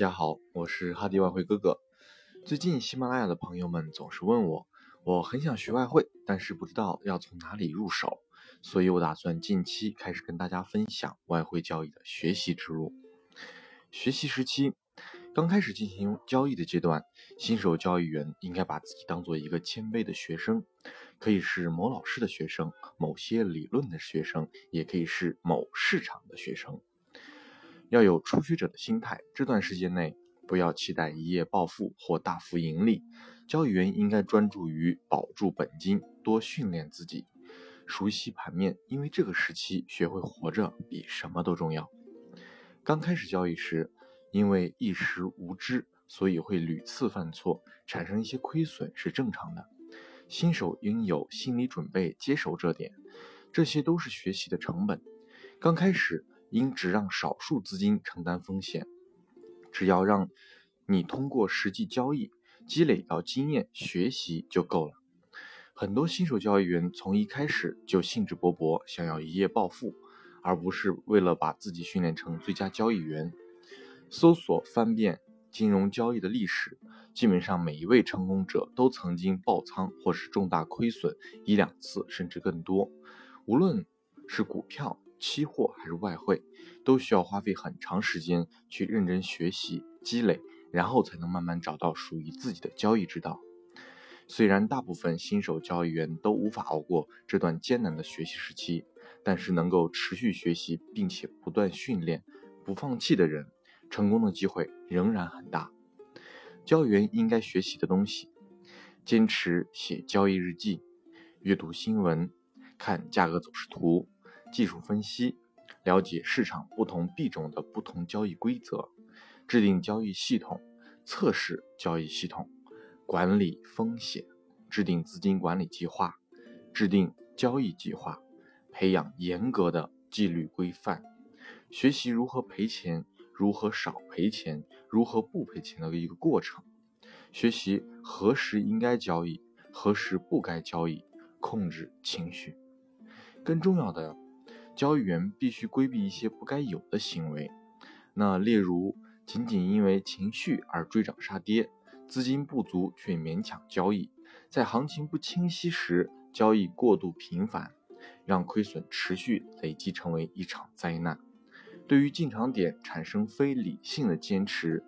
大家好，我是哈迪外汇哥哥。最近喜马拉雅的朋友们总是问我，我很想学外汇，但是不知道要从哪里入手，所以我打算近期开始跟大家分享外汇交易的学习之路。学习时期，刚开始进行交易的阶段，新手交易员应该把自己当做一个谦卑的学生，可以是某老师的学生，某些理论的学生，也可以是某市场的学生。要有初学者的心态，这段时间内不要期待一夜暴富或大幅盈利。交易员应该专注于保住本金，多训练自己，熟悉盘面，因为这个时期学会活着比什么都重要。刚开始交易时，因为一时无知，所以会屡次犯错，产生一些亏损是正常的。新手应有心理准备，接受这点，这些都是学习的成本。刚开始。应只让少数资金承担风险，只要让你通过实际交易积累到经验，学习就够了。很多新手交易员从一开始就兴致勃勃，想要一夜暴富，而不是为了把自己训练成最佳交易员。搜索翻遍金融交易的历史，基本上每一位成功者都曾经爆仓或是重大亏损一两次，甚至更多。无论是股票，期货还是外汇，都需要花费很长时间去认真学习积累，然后才能慢慢找到属于自己的交易之道。虽然大部分新手交易员都无法熬过这段艰难的学习时期，但是能够持续学习并且不断训练、不放弃的人，成功的机会仍然很大。交易员应该学习的东西：坚持写交易日记，阅读新闻，看价格走势图。技术分析，了解市场不同币种的不同交易规则，制定交易系统，测试交易系统，管理风险，制定资金管理计划，制定交易计划，培养严格的纪律规范，学习如何赔钱，如何少赔钱，如何不赔钱的一个过程，学习何时应该交易，何时不该交易，控制情绪，更重要的。交易员必须规避一些不该有的行为，那例如仅仅因为情绪而追涨杀跌，资金不足却勉强交易，在行情不清晰时交易过度频繁，让亏损持续累积成为一场灾难。对于进场点产生非理性的坚持，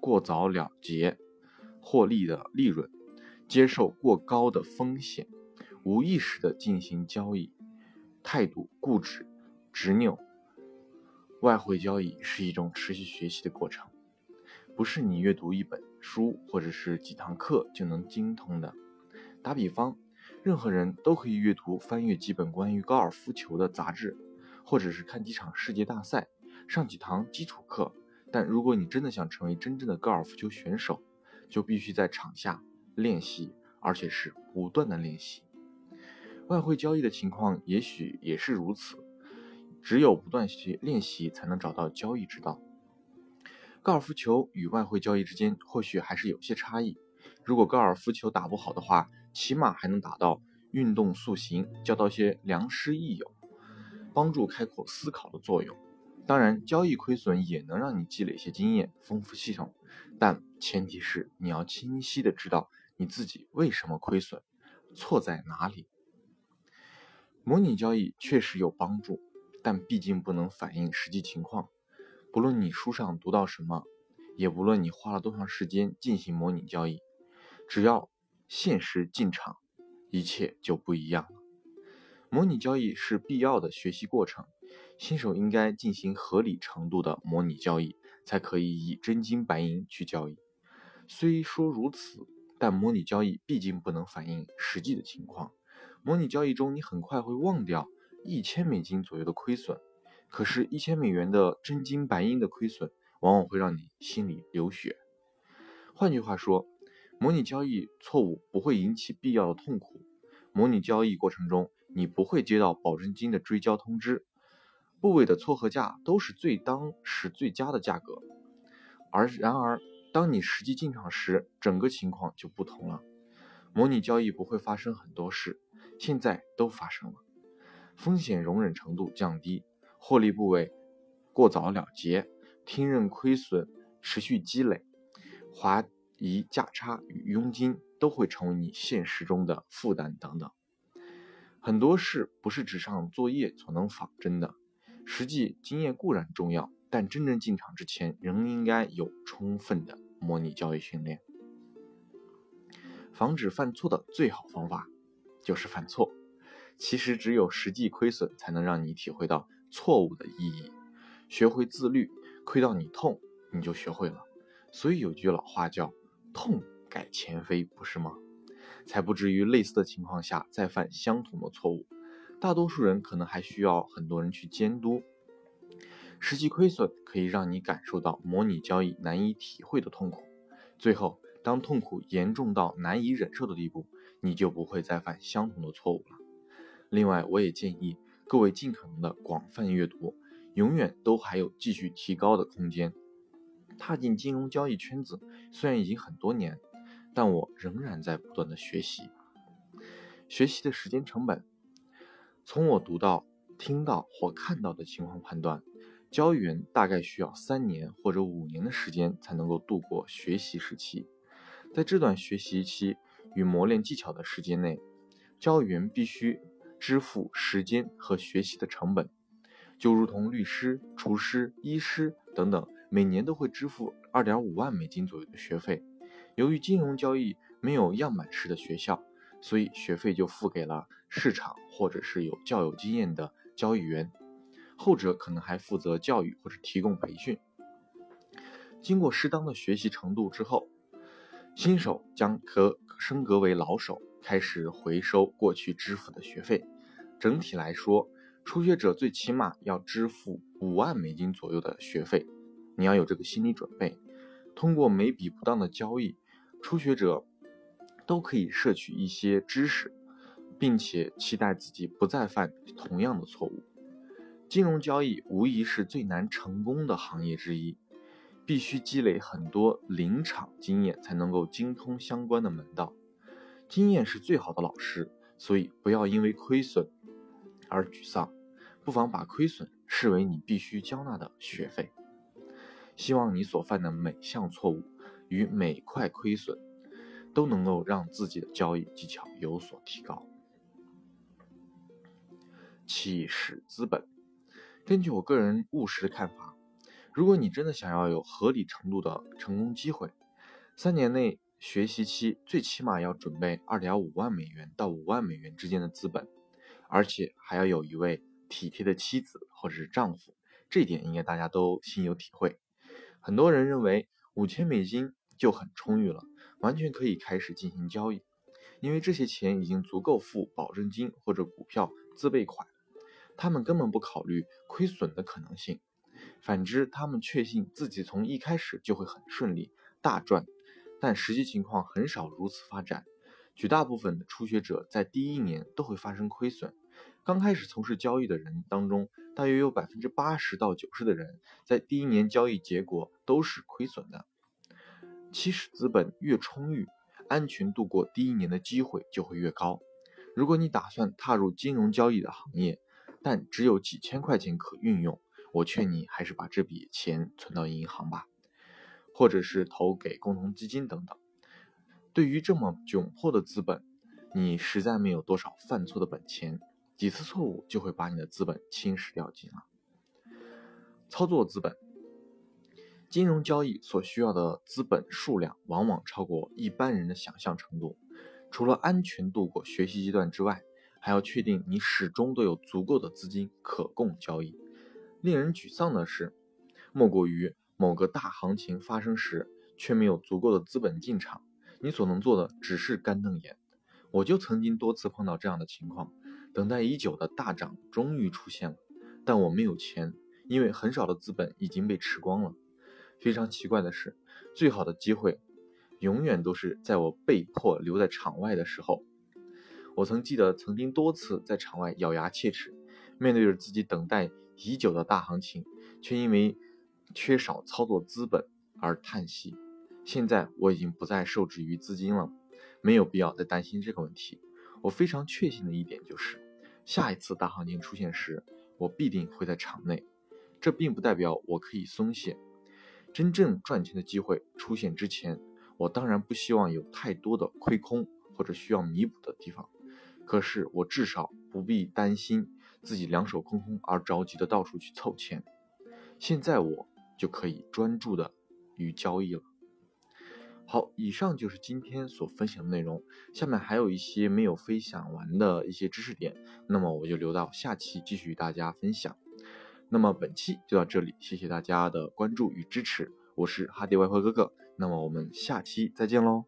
过早了结获利的利润，接受过高的风险，无意识的进行交易，态度固执。执拗，外汇交易是一种持续学习的过程，不是你阅读一本书或者是几堂课就能精通的。打比方，任何人都可以阅读、翻阅几本关于高尔夫球的杂志，或者是看几场世界大赛，上几堂基础课。但如果你真的想成为真正的高尔夫球选手，就必须在场下练习，而且是不断的练习。外汇交易的情况也许也是如此。只有不断学练习，才能找到交易之道。高尔夫球与外汇交易之间或许还是有些差异。如果高尔夫球打不好的话，起码还能打到运动塑形，交到些良师益友，帮助开阔思考的作用。当然，交易亏损也能让你积累一些经验，丰富系统。但前提是你要清晰的知道你自己为什么亏损，错在哪里。模拟交易确实有帮助。但毕竟不能反映实际情况。不论你书上读到什么，也不论你花了多长时间进行模拟交易，只要现实进场，一切就不一样了。模拟交易是必要的学习过程，新手应该进行合理程度的模拟交易，才可以以真金白银去交易。虽说如此，但模拟交易毕竟不能反映实际的情况。模拟交易中，你很快会忘掉。一千美金左右的亏损，可是，一千美元的真金白银的亏损，往往会让你心里流血。换句话说，模拟交易错误不会引起必要的痛苦。模拟交易过程中，你不会接到保证金的追交通知，部位的撮合价都是最当时最佳的价格。而然而，当你实际进场时，整个情况就不同了。模拟交易不会发生很多事，现在都发生了。风险容忍程度降低，获利部位过早了结，听任亏损持续积累，华夷价差与佣金都会成为你现实中的负担等等。很多事不是纸上作业所能仿真的，实际经验固然重要，但真正进场之前，仍应该有充分的模拟交易训练。防止犯错的最好方法就是犯错。其实只有实际亏损，才能让你体会到错误的意义，学会自律。亏到你痛，你就学会了。所以有句老话叫“痛改前非”，不是吗？才不至于类似的情况下再犯相同的错误。大多数人可能还需要很多人去监督。实际亏损可以让你感受到模拟交易难以体会的痛苦。最后，当痛苦严重到难以忍受的地步，你就不会再犯相同的错误了。另外，我也建议各位尽可能的广泛阅读，永远都还有继续提高的空间。踏进金融交易圈子虽然已经很多年，但我仍然在不断的学习。学习的时间成本，从我读到、听到或看到的情况判断，交易员大概需要三年或者五年的时间才能够度过学习时期。在这段学习期与磨练技巧的时间内，交易员必须。支付时间和学习的成本，就如同律师、厨师、医师等等，每年都会支付二点五万美金左右的学费。由于金融交易没有样板式的学校，所以学费就付给了市场或者是有较有经验的交易员，后者可能还负责教育或者提供培训。经过适当的学习程度之后，新手将可升格为老手。开始回收过去支付的学费。整体来说，初学者最起码要支付五万美金左右的学费，你要有这个心理准备。通过每笔不当的交易，初学者都可以摄取一些知识，并且期待自己不再犯同样的错误。金融交易无疑是最难成功的行业之一，必须积累很多临场经验才能够精通相关的门道。经验是最好的老师，所以不要因为亏损而沮丧，不妨把亏损视为你必须交纳的学费。希望你所犯的每项错误与每块亏损，都能够让自己的交易技巧有所提高。起始资本，根据我个人务实的看法，如果你真的想要有合理程度的成功机会，三年内。学习期最起码要准备二点五万美元到五万美元之间的资本，而且还要有一位体贴的妻子或者是丈夫，这点应该大家都心有体会。很多人认为五千美金就很充裕了，完全可以开始进行交易，因为这些钱已经足够付保证金或者股票自备款，他们根本不考虑亏损的可能性。反之，他们确信自己从一开始就会很顺利，大赚。但实际情况很少如此发展，绝大部分的初学者在第一年都会发生亏损。刚开始从事交易的人当中，大约有百分之八十到九十的人在第一年交易结果都是亏损的。起始资本越充裕，安全度过第一年的机会就会越高。如果你打算踏入金融交易的行业，但只有几千块钱可运用，我劝你还是把这笔钱存到银行吧。或者是投给共同基金等等。对于这么窘迫的资本，你实在没有多少犯错的本钱，几次错误就会把你的资本侵蚀掉尽了。操作资本，金融交易所需要的资本数量往往超过一般人的想象程度。除了安全度过学习阶段之外，还要确定你始终都有足够的资金可供交易。令人沮丧的是，莫过于。某个大行情发生时，却没有足够的资本进场，你所能做的只是干瞪眼。我就曾经多次碰到这样的情况，等待已久的大涨终于出现了，但我没有钱，因为很少的资本已经被吃光了。非常奇怪的是，最好的机会，永远都是在我被迫留在场外的时候。我曾记得曾经多次在场外咬牙切齿，面对着自己等待已久的大行情，却因为。缺少操作资本而叹息。现在我已经不再受制于资金了，没有必要再担心这个问题。我非常确信的一点就是，下一次大行情出现时，我必定会在场内。这并不代表我可以松懈。真正赚钱的机会出现之前，我当然不希望有太多的亏空或者需要弥补的地方。可是我至少不必担心自己两手空空而着急的到处去凑钱。现在我就可以专注的与交易了。好，以上就是今天所分享的内容。下面还有一些没有分享完的一些知识点，那么我就留到下期继续与大家分享。那么本期就到这里，谢谢大家的关注与支持，我是哈迪外汇哥哥。那么我们下期再见喽。